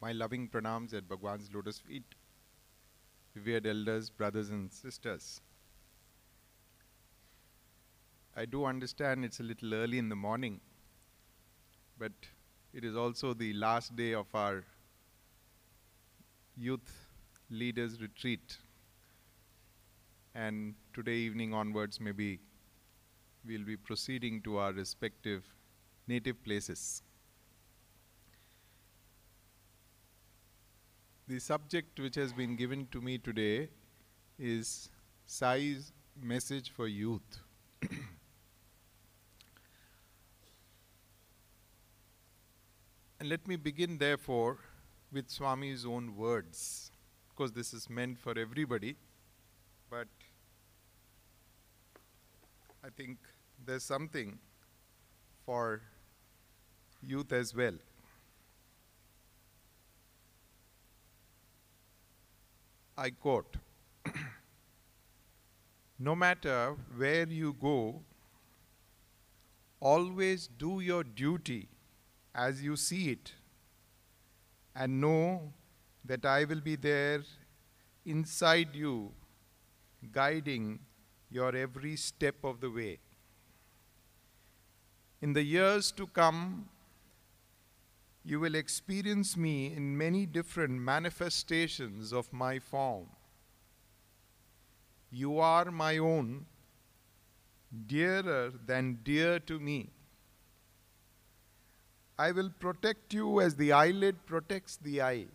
My loving pranams at Bhagwan's lotus feet, revered elders, brothers, and sisters. I do understand it's a little early in the morning, but it is also the last day of our youth leaders retreat. And today evening onwards, maybe we'll be proceeding to our respective native places. The subject which has been given to me today is Sai's message for youth. and let me begin, therefore, with Swami's own words. Of course, this is meant for everybody, but I think there's something for youth as well. I quote No matter where you go, always do your duty as you see it, and know that I will be there inside you, guiding your every step of the way. In the years to come, you will experience me in many different manifestations of my form. You are my own, dearer than dear to me. I will protect you as the eyelid protects the eye.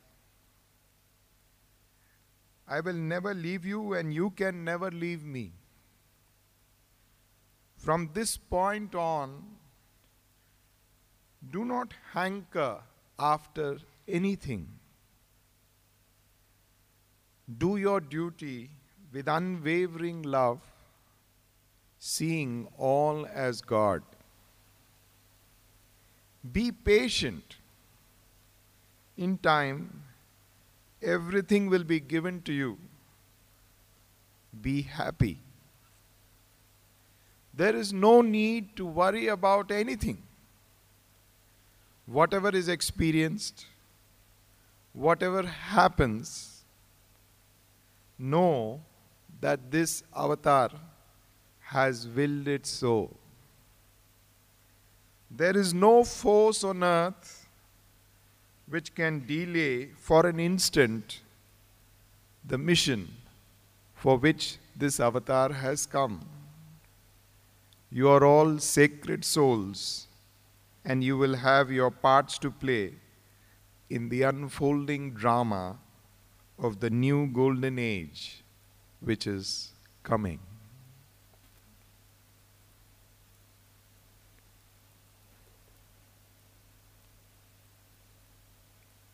I will never leave you, and you can never leave me. From this point on, do not hanker after anything. Do your duty with unwavering love, seeing all as God. Be patient. In time, everything will be given to you. Be happy. There is no need to worry about anything whatever is experienced, whatever happens, know that this avatar has willed it so. There is no force on earth which can delay for an instant the mission for which this avatar has come. You are all sacred souls and you will have your parts to play in the unfolding drama of the new golden age which is coming.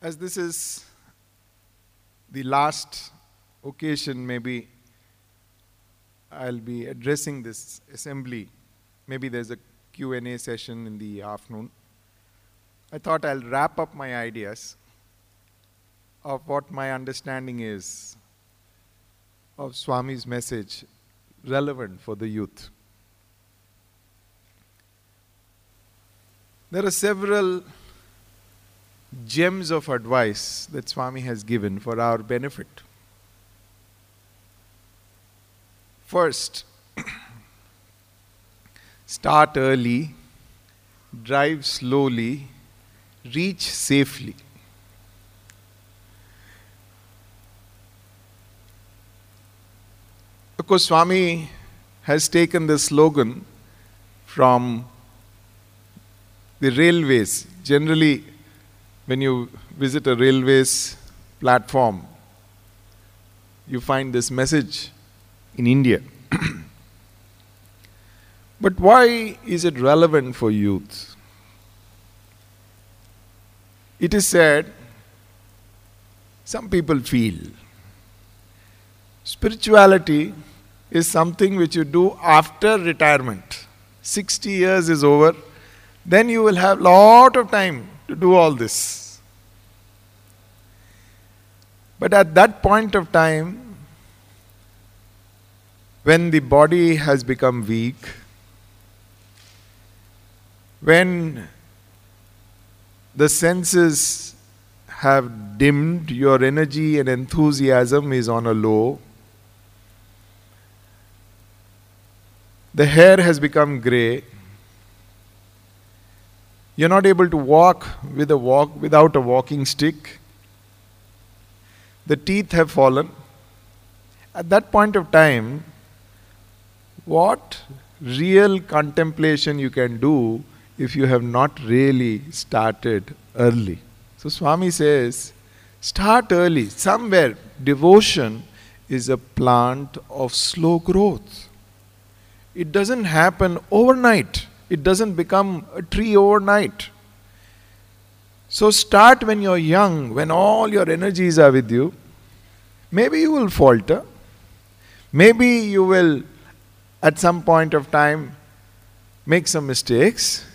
As this is the last occasion, maybe I'll be addressing this assembly. Maybe there's a Q&A session in the afternoon. I thought I'll wrap up my ideas of what my understanding is of Swami's message relevant for the youth. There are several gems of advice that Swami has given for our benefit. First, Start early, drive slowly, reach safely. Of course, Swami has taken this slogan from the railways. Generally, when you visit a railways platform, you find this message in India. But why is it relevant for youth? It is said, some people feel spirituality is something which you do after retirement. 60 years is over, then you will have lot of time to do all this. But at that point of time, when the body has become weak, when the senses have dimmed, your energy and enthusiasm is on a low. The hair has become grey. You're not able to walk with a walk without a walking stick. The teeth have fallen. At that point of time, what real contemplation you can do if you have not really started early? So Swami says, start early. Somewhere, devotion is a plant of slow growth. It doesn't happen overnight. It doesn't become a tree overnight. So start when you're young, when all your energies are with you. Maybe you will falter. Maybe you will, at some point of time, make some mistakes.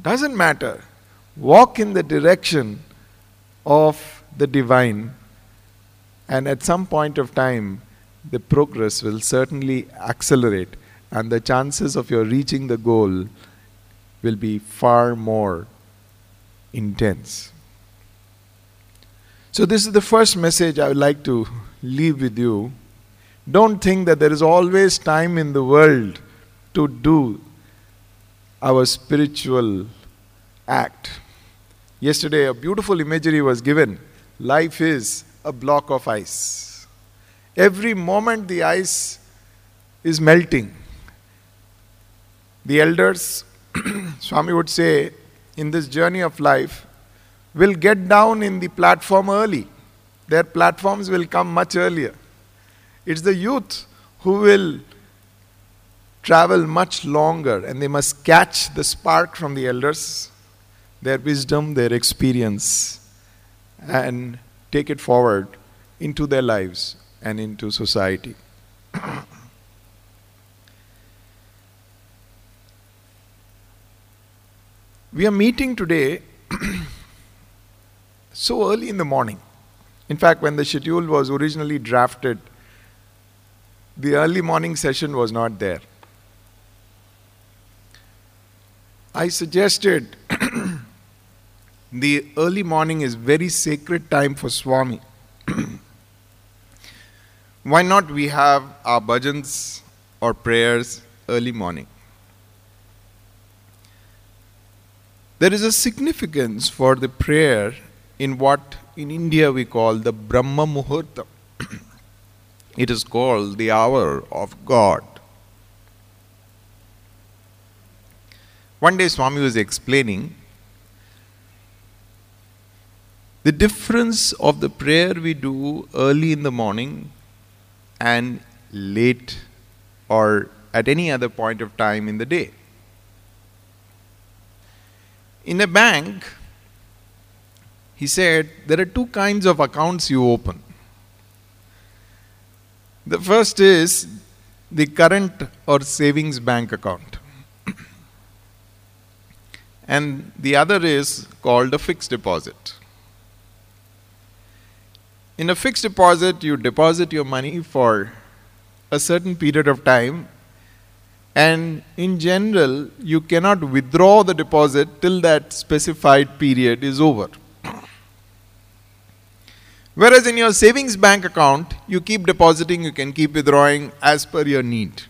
Doesn't matter. Walk in the direction of the divine, and at some point of time, the progress will certainly accelerate, and the chances of your reaching the goal will be far more intense. So, this is the first message I would like to leave with you. Don't think that there is always time in the world to do our spiritual act. Yesterday, a beautiful imagery was given. Life is a block of ice. Every moment, the ice is melting. The elders Swami would say, in this journey of life, will get down in the platform early. Their platforms will come much earlier. It's the youth who will travel much longer and they must catch the spark from the elders, their wisdom, their experience, and take it forward into their lives and into society. We are meeting today so early in the morning. In fact, when the schedule was originally drafted, the early morning session was not there. I suggested the early morning is very sacred time for Swami. Why not we have our bhajans or prayers early morning? There is a significance for the prayer in what in India we call the Brahma Muhurta. it is called the hour of God. One day Swami was explaining the difference of the prayer we do early in the morning and late or at any other point of time in the day. In a bank, he said there are two kinds of accounts you open. The first is the current or savings bank account, and the other is called a fixed deposit. In a fixed deposit, you deposit your money for a certain period of time and in general, you cannot withdraw the deposit till that specified period is over. Whereas in your savings bank account, you keep depositing, you can keep withdrawing as per your need.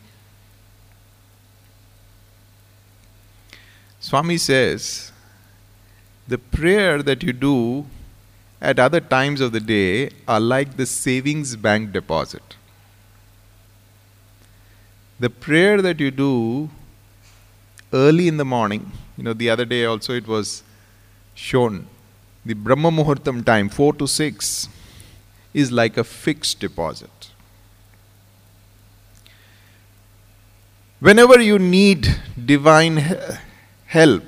Swami says, the prayer that you do at other times of the day are like the savings bank deposit the prayer that you do early in the morning, you know, the other day also it was shown, the Brahma Muhurtam time, 4 to 6, is like a fixed deposit. Whenever you need divine help,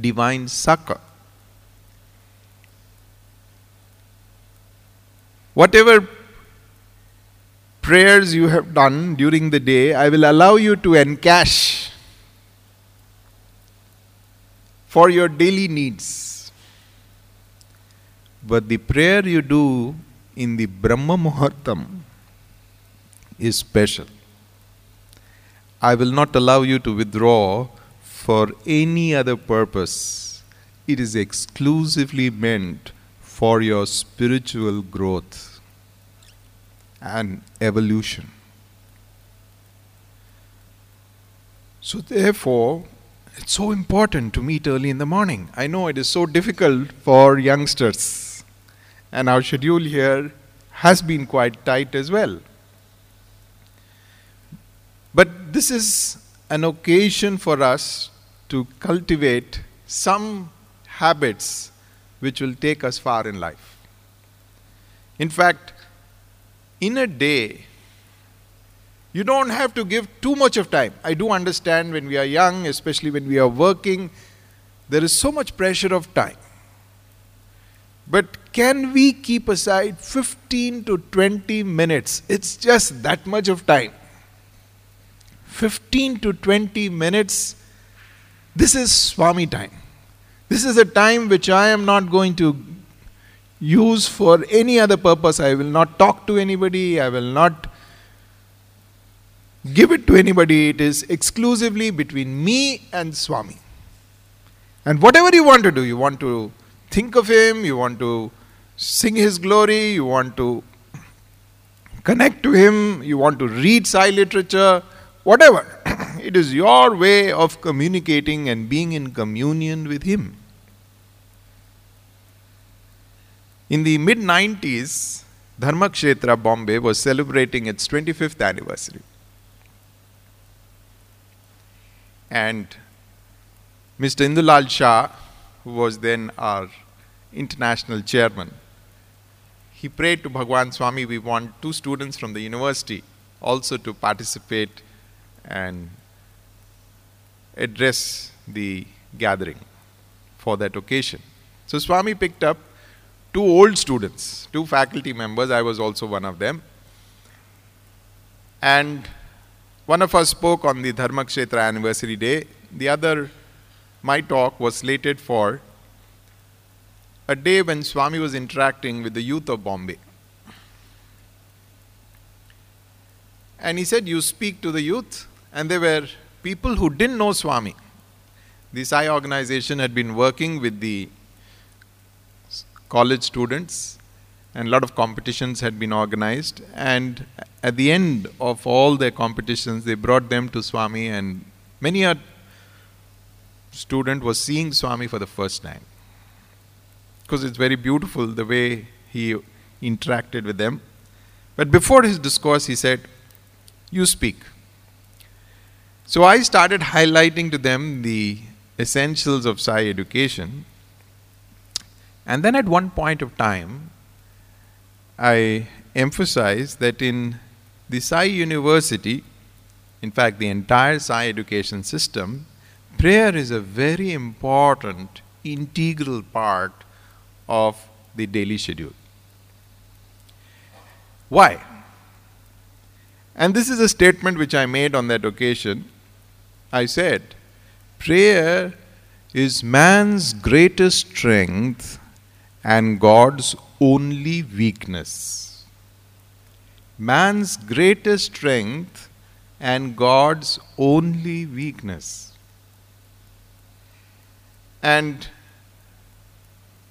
divine succor, whatever prayers you have done during the day, I will allow you to encash for your daily needs. But the prayer you do in the Brahma Muhurtam is special. I will not allow you to withdraw for any other purpose it is exclusively meant for your spiritual growth and evolution. So, therefore, it's so important to meet early in the morning. I know it is so difficult for youngsters, and our schedule here has been quite tight as well. But this is an occasion for us to cultivate some habits which will take us far in life. In fact, in a day, you don't have to give too much of time. I do understand when we are young, especially when we are working, there is so much pressure of time. But can we keep aside 15 to 20 minutes? It's just that much of time. 15 to 20 minutes. This is Swami time. This is a time which I am not going to use for any other purpose. I will not talk to anybody. I will not give it to anybody. It is exclusively between me and Swami. And whatever you want to do, you want to think of Him, you want to sing His glory, you want to connect to Him, you want to read Sai literature, whatever. it is your way of communicating and being in communion with Him. In the mid 90s, Dharmakshetra Bombay was celebrating its 25th anniversary. And Mr. Indulal Shah, who was then our international chairman, he prayed to Bhagwan Swami, we want two students from the university also to participate and address the gathering for that occasion. So Swami picked up two old students, two faculty members, I was also one of them. And one of us spoke on the Dharmakshetra anniversary day, the other, my talk, was slated for a day when Swami was interacting with the youth of Bombay. And he said, You speak to the youth, and they were people who didn't know Swami. The Sai organization had been working with the college students, and a lot of competitions had been organized. And at the end of all their competitions, they brought them to Swami, and many a student was seeing Swami for the first time. Because it's very beautiful the way he interacted with them. But before his discourse, he said, You speak. So I started highlighting to them the essentials of Sai education. And then at one point of time, I emphasized that in the Sai University, in fact, the entire Sai education system, prayer is a very important, integral part of the daily schedule. Why? And this is a statement which I made on that occasion. I said, prayer is man's greatest strength and God's only weakness. Man's greatest strength and God's only weakness. And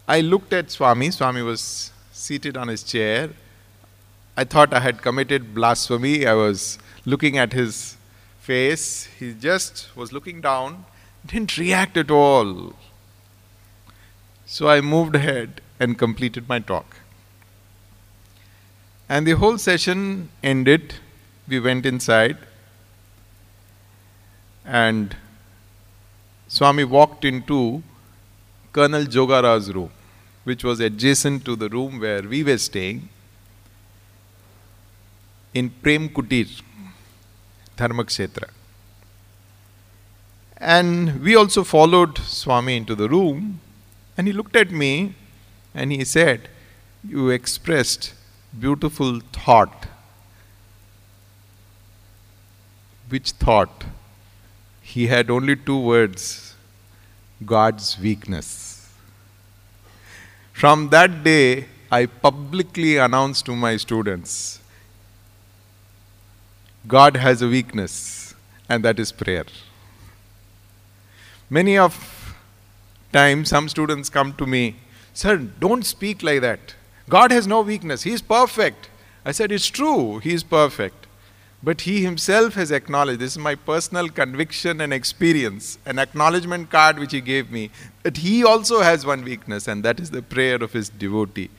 I looked at Swami. Swami was seated on his chair. I thought I had committed blasphemy. I was looking at his face. He just was looking down, didn't react at all. So I moved ahead and completed my talk. And the whole session ended. We went inside, and Swami walked into Colonel Jogarao's room, which was adjacent to the room where we were staying in Prem Kutir, Dharmakshetra. And we also followed Swami into the room, and he looked at me and he said, You expressed beautiful thought. Which thought? He had only two words God's weakness. From that day, I publicly announced to my students God has a weakness, and that is prayer. Many of times, some students come to me, Sir, don't speak like that. God has no weakness, He is perfect. I said, It's true, He is perfect. But He Himself has acknowledged, this is my personal conviction and experience, an acknowledgement card which He gave me, that He also has one weakness, and that is the prayer of His devotee.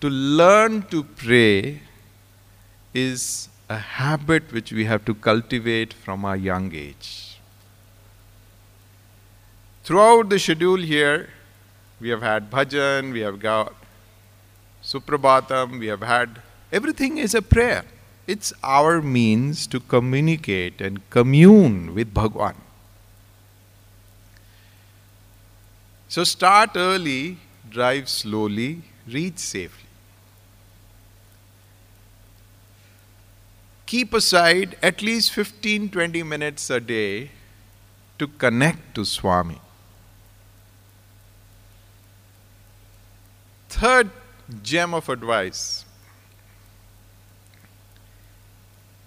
To learn to pray is a habit which we have to cultivate from our young age. Throughout the schedule here, we have had bhajan, we have got suprabhatam, we have had everything is a prayer. It's our means to communicate and commune with Bhagwan. So start early, drive slowly, reach safely. Keep aside at least 15 20 minutes a day to connect to Swami. Third gem of advice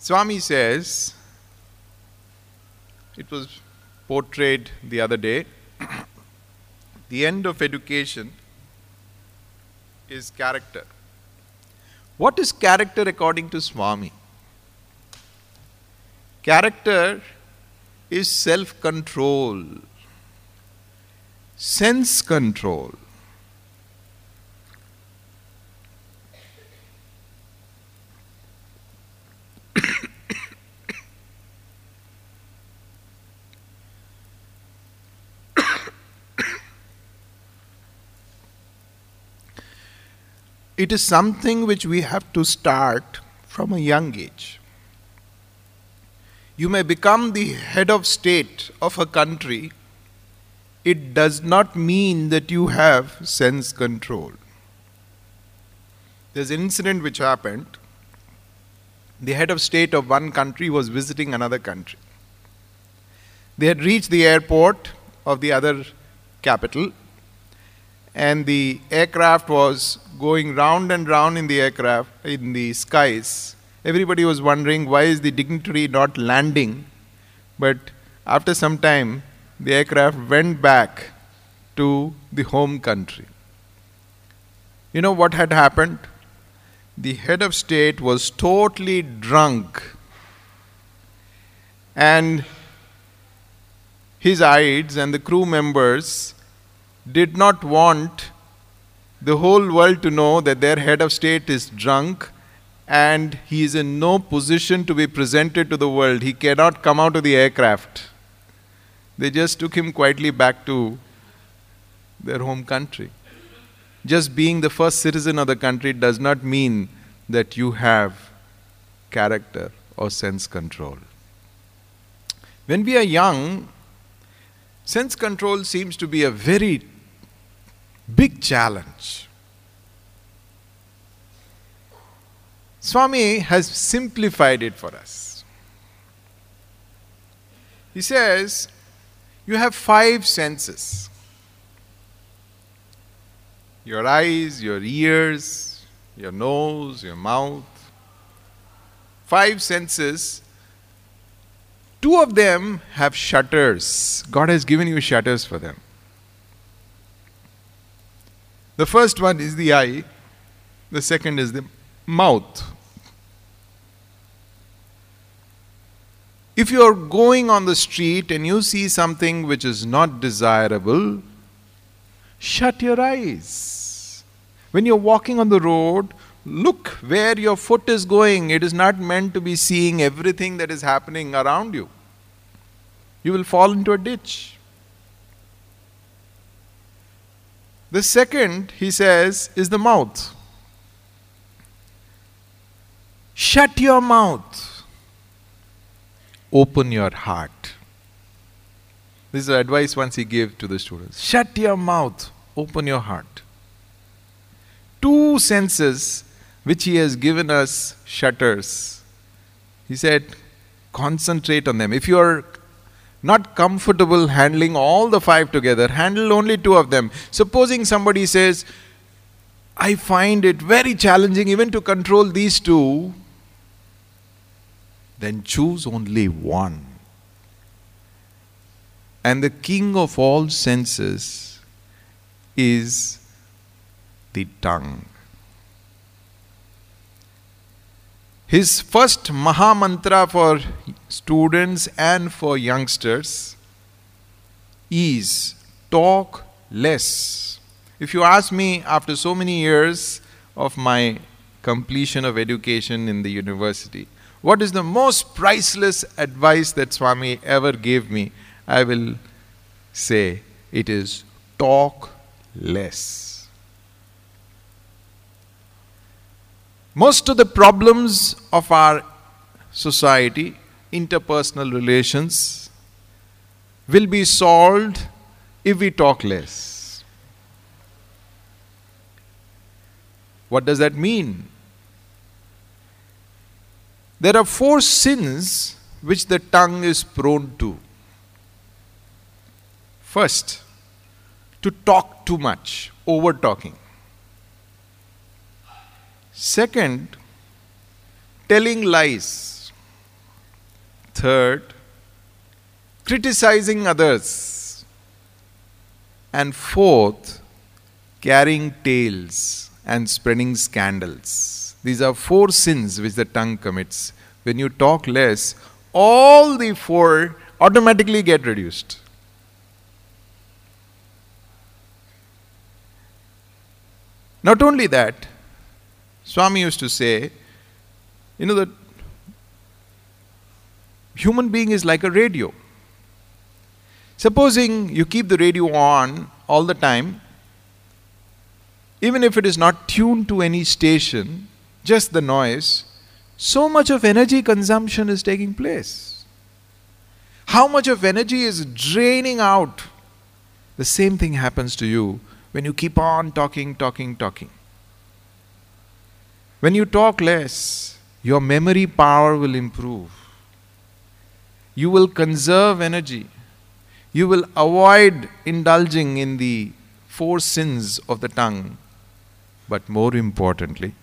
Swami says, it was portrayed the other day, the end of education is character. What is character according to Swami? Character is self control, sense control. it is something which we have to start from a young age. You may become the head of state of a country, it does not mean that you have sense control. There's an incident which happened. The head of state of one country was visiting another country. They had reached the airport of the other capital, and the aircraft was going round and round in the aircraft in the skies everybody was wondering why is the dignitary not landing. But after some time, the aircraft went back to the home country. You know what had happened? The head of state was totally drunk. And his aides and the crew members did not want the whole world to know that their head of state is drunk and he is in no position to be presented to the world. He cannot come out of the aircraft. They just took him quietly back to their home country. Just being the first citizen of the country does not mean that you have character or sense control. When we are young, sense control seems to be a very big challenge. Swami has simplified it for us. He says, You have five senses your eyes, your ears, your nose, your mouth. Five senses. Two of them have shutters. God has given you shutters for them. The first one is the eye, the second is the mouth. If you are going on the street and you see something which is not desirable, shut your eyes. When you're walking on the road, look where your foot is going. It is not meant to be seeing everything that is happening around you. You will fall into a ditch. The second, he says, is the mouth. Shut your mouth open your heart. This is the advice once he gave to the students. Shut your mouth, open your heart. Two senses which he has given us shutters. He said, concentrate on them. If you are not comfortable handling all the five together, handle only two of them. Supposing somebody says, I find it very challenging even to control these two, then choose only one. And the king of all senses is the tongue. His first Maha Mantra for students and for youngsters is talk less. If you ask me, after so many years of my completion of education in the university, what is the most priceless advice that Swami ever gave me? I will say it is talk less. Most of the problems of our society, interpersonal relations, will be solved if we talk less. What does that mean? There are four sins which the tongue is prone to. First, to talk too much, over talking. Second, telling lies. Third, criticizing others. And fourth, carrying tales and spreading scandals. These are four sins which the tongue commits. When you talk less, all the four automatically get reduced. Not only that, Swami used to say, you know, that human being is like a radio. Supposing you keep the radio on all the time, even if it is not tuned to any station, just the noise, so much of energy consumption is taking place. How much of energy is draining out? The same thing happens to you when you keep on talking, talking, talking. When you talk less, your memory power will improve. You will conserve energy. You will avoid indulging in the four sins of the tongue. But more importantly,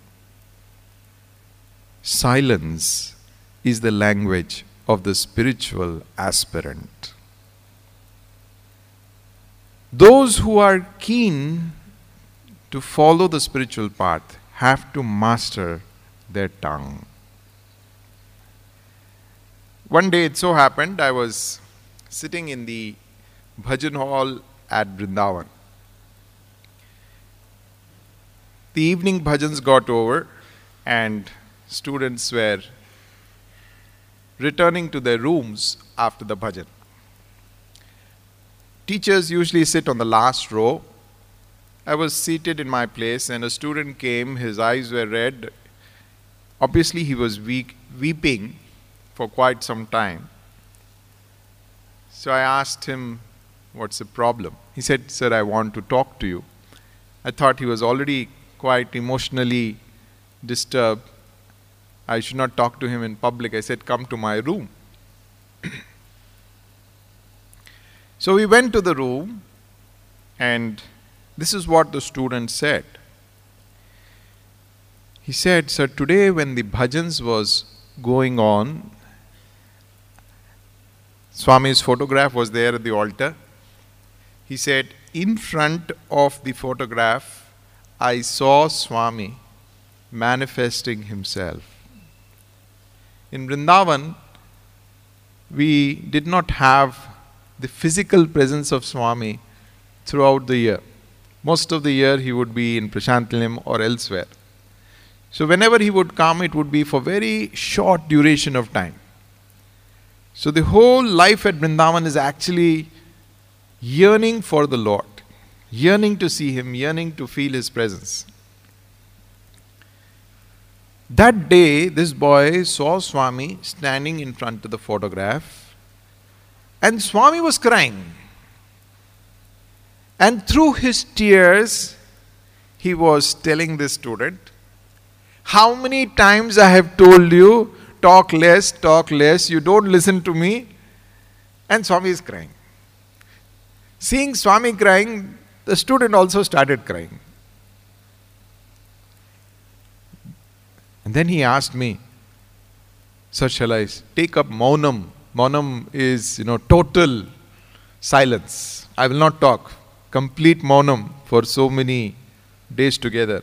silence is the language of the spiritual aspirant. Those who are keen to follow the spiritual path have to master their tongue. One day it so happened I was sitting in the bhajan hall at Brindavan. The evening bhajans got over and students were returning to their rooms after the bhajan. Teachers usually sit on the last row. I was seated in my place, and a student came. His eyes were red. Obviously, he was weak, weeping for quite some time. So I asked him, What's the problem? He said, Sir, I want to talk to you. I thought he was already quite emotionally disturbed. I should not talk to him in public. I said, Come to my room. So we went to the room, and this is what the student said. He said, Sir, today when the bhajans was going on, Swami's photograph was there at the altar. He said, In front of the photograph, I saw Swami manifesting himself. In Vrindavan, we did not have the physical presence of Swami throughout the year. Most of the year he would be in Prasanthi Nilayam or elsewhere. So whenever he would come, it would be for very short duration of time. So the whole life at Vrindavan is actually yearning for the Lord, yearning to see Him, yearning to feel His presence. That day, this boy saw Swami standing in front of the photograph and Swami was crying. And through his tears, he was telling this student, How many times I have told you, talk less, talk less, you don't listen to me. And Swami is crying. Seeing Swami crying, the student also started crying. And then he asked me, Sir, shall I take up Maunam Maunam is, you know, total silence. I will not talk. complete Maunam for so many days together.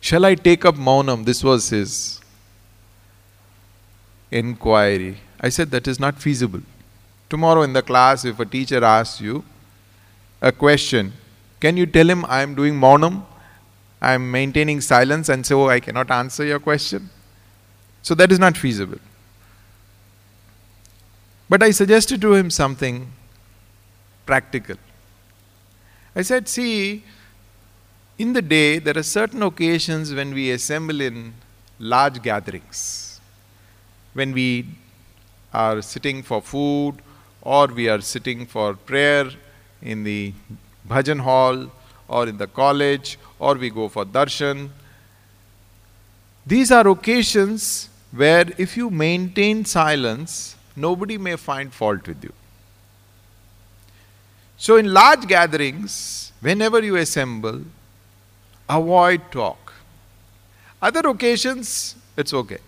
Shall I take up Maunam? This was his inquiry. I said, That is not feasible. Tomorrow in the class, if a teacher asks you a question, can you tell him I am doing Maunam? I am maintaining silence and so I cannot answer your question? So that is not feasible. But I suggested to him something practical. I said, See, in the day, there are certain occasions when we assemble in large gatherings. When we are sitting for food or we are sitting for prayer in the bhajan hall or in the college or we go for darshan. These are occasions where if you maintain silence, nobody may find fault with you. So, in large gatherings, whenever you assemble, avoid talk. Other occasions, it's okay.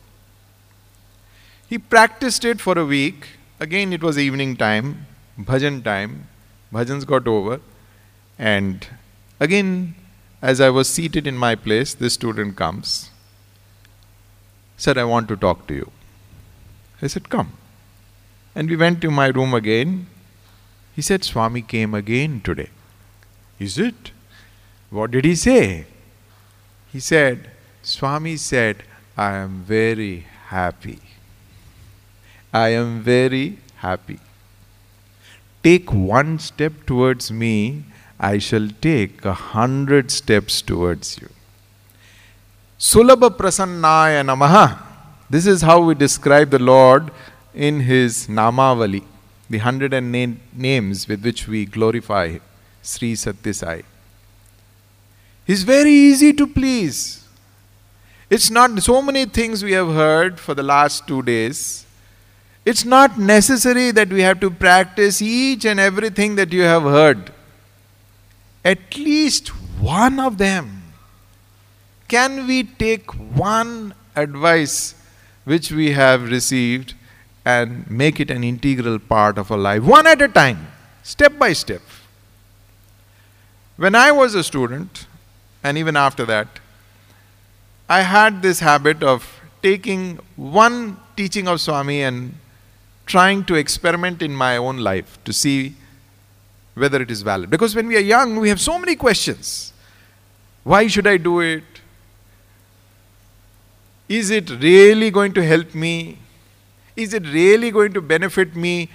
He practiced it for a week. Again, it was evening time, bhajan time. Bhajans got over. And again, as I was seated in my place, this student comes. Said, I want to talk to you. I said, Come. And we went to my room again. He said, Swami came again today. Is it? What did he say? He said, Swami said, I am very happy. I am very happy. Take one step towards me, I shall take a hundred steps towards you. Sulabha Prasannaya Namaha. This is how we describe the Lord in his Namavali, the hundred and na- names with which we glorify Sri Satyasai. He's very easy to please. It's not so many things we have heard for the last two days. It's not necessary that we have to practice each and everything that you have heard. At least one of them. Can we take one advice which we have received and make it an integral part of our life, one at a time, step by step. When I was a student, and even after that, I had this habit of taking one teaching of Swami and trying to experiment in my own life to see whether it is valid. Because when we are young, we have so many questions. Why should I do it? Is it really going to help me? Is it really going to benefit me?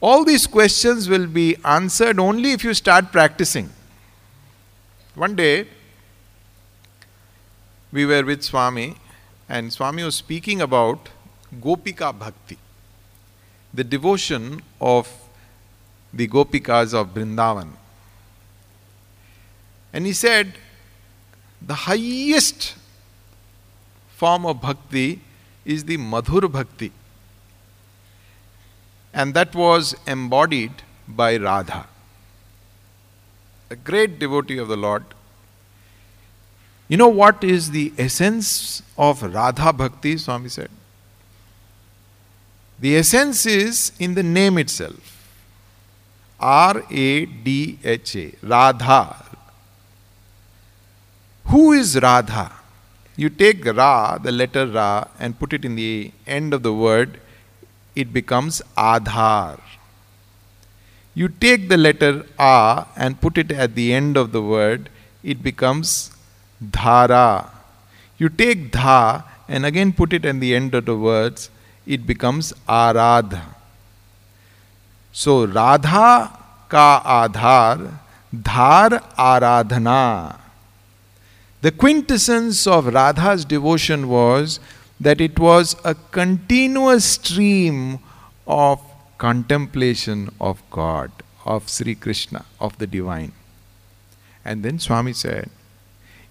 All these questions will be answered only if you start practicing. One day, we were with Swami, and Swami was speaking about Gopika Bhakti, the devotion of the Gopikas of Brindavan. And he said, the highest form of bhakti is the Madhur Bhakti. And that was embodied by Radha, a great devotee of the Lord. You know what is the essence of Radha Bhakti? Swami said. The essence is in the name itself. R A D H A. Radha. Who is Radha? You take Ra, the letter Ra, and put it in the end of the word, it becomes Adhar. You take the letter A and put it at the end of the word, it becomes Dhara. You take Dha and again put it at the end of the words, it becomes Aradha. So Radha ka Adhar, Dhar Aradhana. The quintessence of Radha's devotion was that it was a continuous stream of contemplation of God, of Sri Krishna, of the divine. And then Swami said,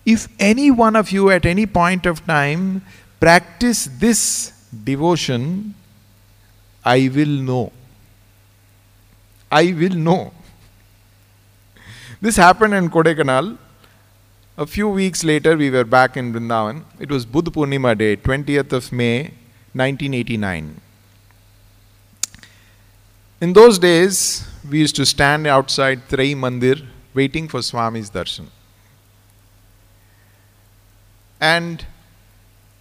if any one of you at any point of time practice this devotion, I will know. I will know. This happened in Kodaikanal a few weeks later, we were back in Vrindavan. It was Buddha Purnima Day, 20th of May, 1989. In those days, we used to stand outside Trayee Mandir waiting for Swami's darshan. And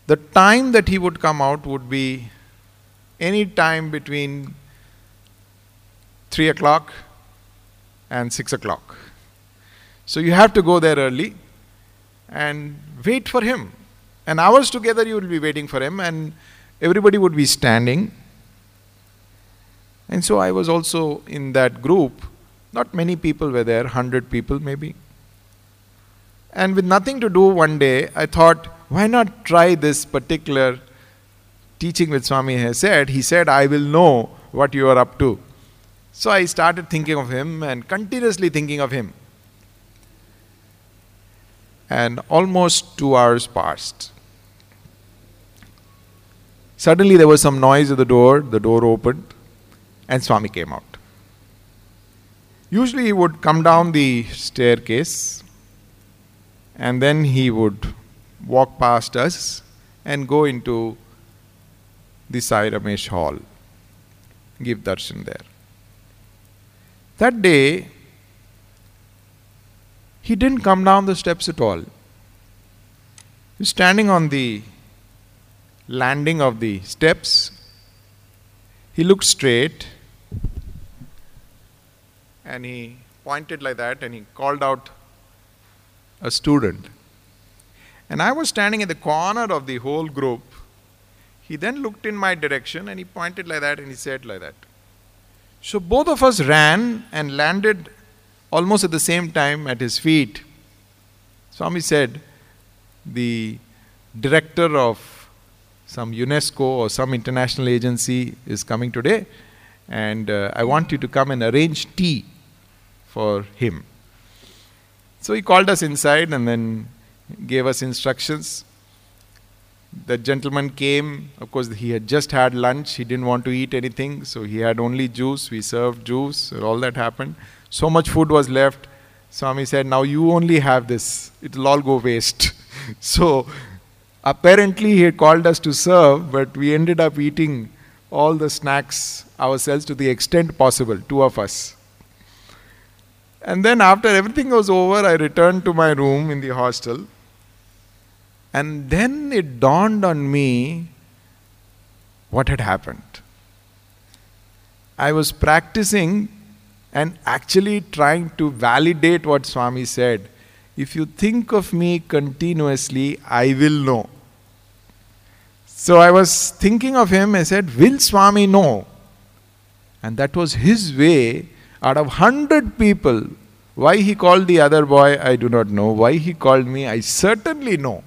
the time that he would come out would be any time between 3 o'clock and 6 o'clock. So you have to go there early and wait for him. And hours together you will be waiting for him, and everybody would be standing. And so I was also in that group. Not many people were there, 100 people maybe. And with nothing to do one day, I thought, why not try this particular teaching which Swami has said? He said, I will know what you are up to. So I started thinking of him and continuously thinking of him. And almost two hours passed. Suddenly there was some noise at the door, the door opened, and Swami came out. Usually he would come down the staircase and then he would walk past us and go into the Sai Ramesh hall, give darshan there. That day, he didn't come down the steps at all. He was standing on the landing of the steps. He looked straight and he pointed like that and he called out a student. And I was standing at the corner of the whole group. He then looked in my direction and he pointed like that and he said like that. So both of us ran and landed almost at the same time at his feet. Swami said, The director of some UNESCO or some international agency is coming today, and uh, I want you to come and arrange tea for him. So he called us inside and then gave us instructions. The gentleman came, of course, he had just had lunch, he didn't want to eat anything, so he had only juice. We served juice, all that happened. So much food was left. Swami said, Now you only have this, it will all go waste. so apparently he had called us to serve, but we ended up eating all the snacks ourselves to the extent possible, two of us. And then after everything was over, I returned to my room in the hostel. And then it dawned on me what had happened. I was practicing and actually trying to validate what Swami said. If you think of me continuously, I will know. So I was thinking of him, I said, Will Swami know? And that was his way out of hundred people, why he called the other boy, I do not know. Why he called me, I certainly know.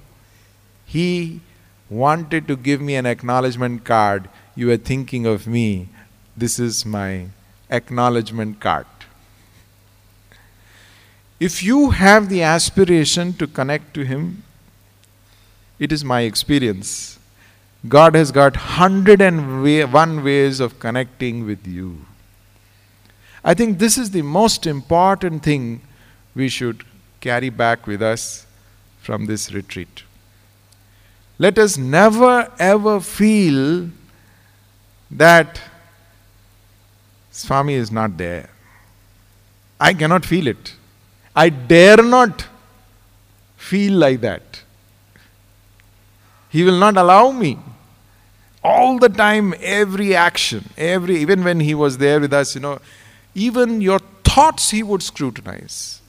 He wanted to give me an acknowledgement card. You are thinking of me. This is my acknowledgement card. If you have the aspiration to connect to Him, it is my experience. God has got 101 ways of connecting with you. I think this is the most important thing we should carry back with us from this retreat. Let us never ever feel that Swami is not there. I cannot feel it. I dare not feel like that. He will not allow me. All the time, every action, every even when he was there with us, you know, even your thoughts he would scrutinize.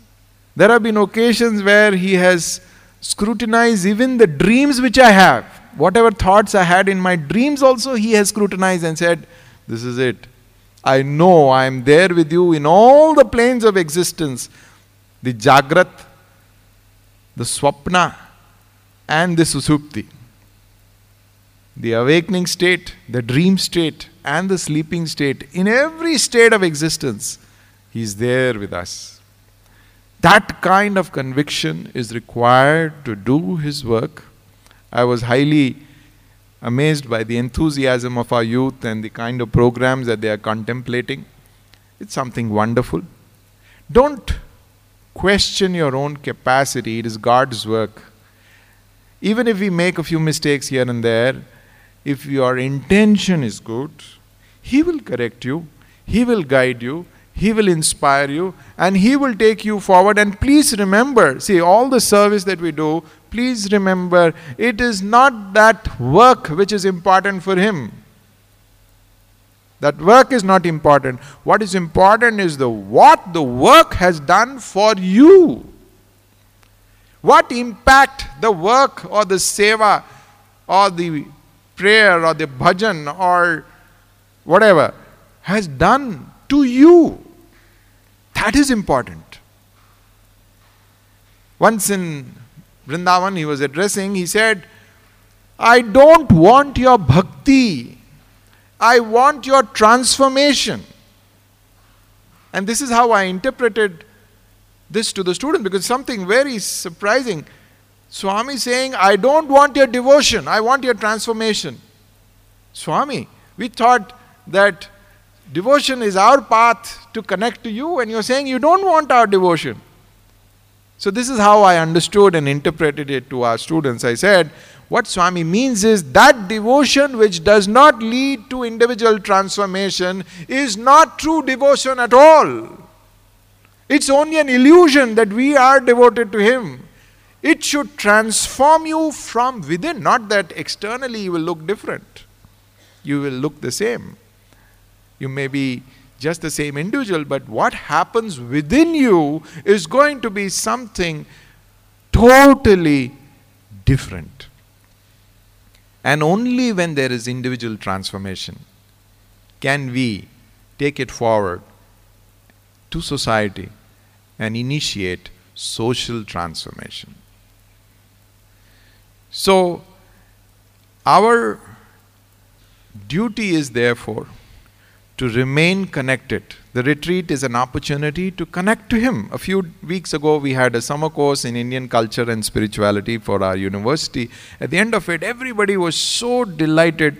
There have been occasions where he has scrutinized even the dreams which I have. Whatever thoughts I had in my dreams, also he has scrutinized and said, This is it. I know I am there with you in all the planes of existence the Jagrat, the Swapna, and the Susupti. The awakening state, the dream state, and the sleeping state, in every state of existence, He is there with us. That kind of conviction is required to do His work. I was highly amazed by the enthusiasm of our youth and the kind of programs that they are contemplating. It's something wonderful. Don't question your own capacity, it is God's work. Even if we make a few mistakes here and there, if your intention is good, He will correct you, He will guide you, He will inspire you and He will take you forward. And please remember see, all the service that we do, please remember it is not that work which is important for Him. That work is not important. What is important is the what the work has done for you. What impact the work or the seva or the prayer or the bhajan or whatever has done to you. That is important. Once in Vrindavan, he was addressing, he said, I don't want your bhakti. I want your transformation. And this is how I interpreted this to the student because something very surprising. Swami saying, I don't want your devotion, I want your transformation. Swami, we thought that devotion is our path to connect to you, and you're saying you don't want our devotion. So, this is how I understood and interpreted it to our students. I said, what Swami means is that devotion which does not lead to individual transformation is not true devotion at all. It's only an illusion that we are devoted to Him. It should transform you from within, not that externally you will look different. You will look the same. You may be just the same individual, but what happens within you is going to be something totally different. And only when there is individual transformation can we take it forward to society and initiate social transformation. So, our duty is therefore to remain connected. The retreat is an opportunity to connect to Him. A few weeks ago, we had a summer course in Indian culture and spirituality for our university. At the end of it, everybody was so delighted.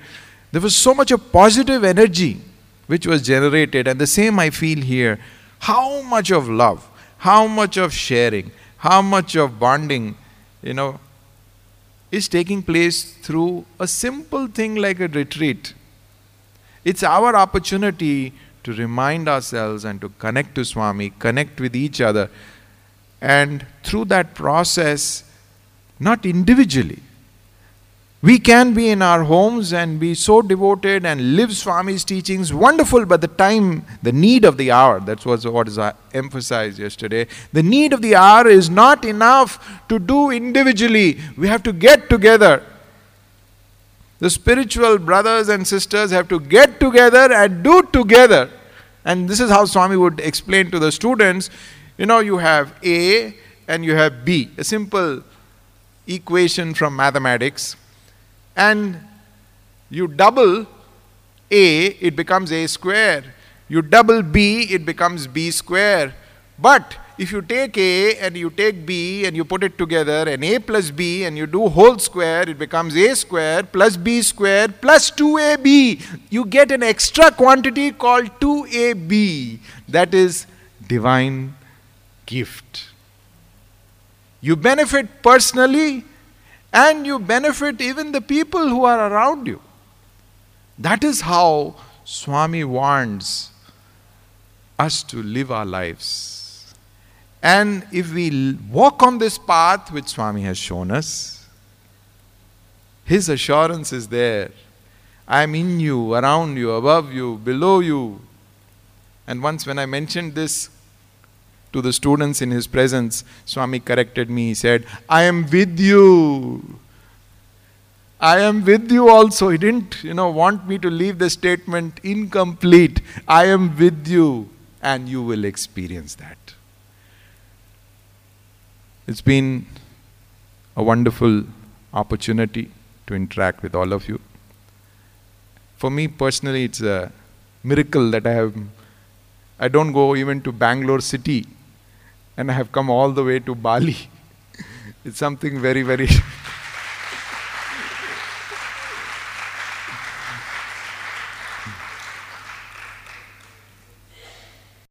There was so much of positive energy which was generated, and the same I feel here. How much of love, how much of sharing, how much of bonding, you know, is taking place through a simple thing like a retreat it's our opportunity to remind ourselves and to connect to Swami, connect with each other, and through that process, not individually. We can be in our homes and be so devoted and live Swami's teachings, wonderful, but the time, the need of the hour, that's what is uh, emphasized yesterday. The need of the hour is not enough to do individually. We have to get together the spiritual brothers and sisters have to get together and do together. And this is how Swami would explain to the students you know, you have A and you have B, a simple equation from mathematics. And you double A, it becomes A square. You double B, it becomes B square. But if you take A and you take B and you put it together, and A plus B and you do whole square, it becomes A square plus B square plus 2AB. You get an extra quantity called 2AB. That is divine gift. You benefit personally and you benefit even the people who are around you. That is how Swami warns us to live our lives. And if we walk on this path which Swami has shown us, His assurance is there. I am in you, around you, above you, below you. And once when I mentioned this to the students in his presence, Swami corrected me. He said, I am with you. I am with you also. He didn't, you know, want me to leave the statement incomplete. I am with you, and you will experience that. It's been a wonderful opportunity to interact with all of you. For me personally, it's a miracle that I have. I don't go even to Bangalore city, and I have come all the way to Bali. it's something very, very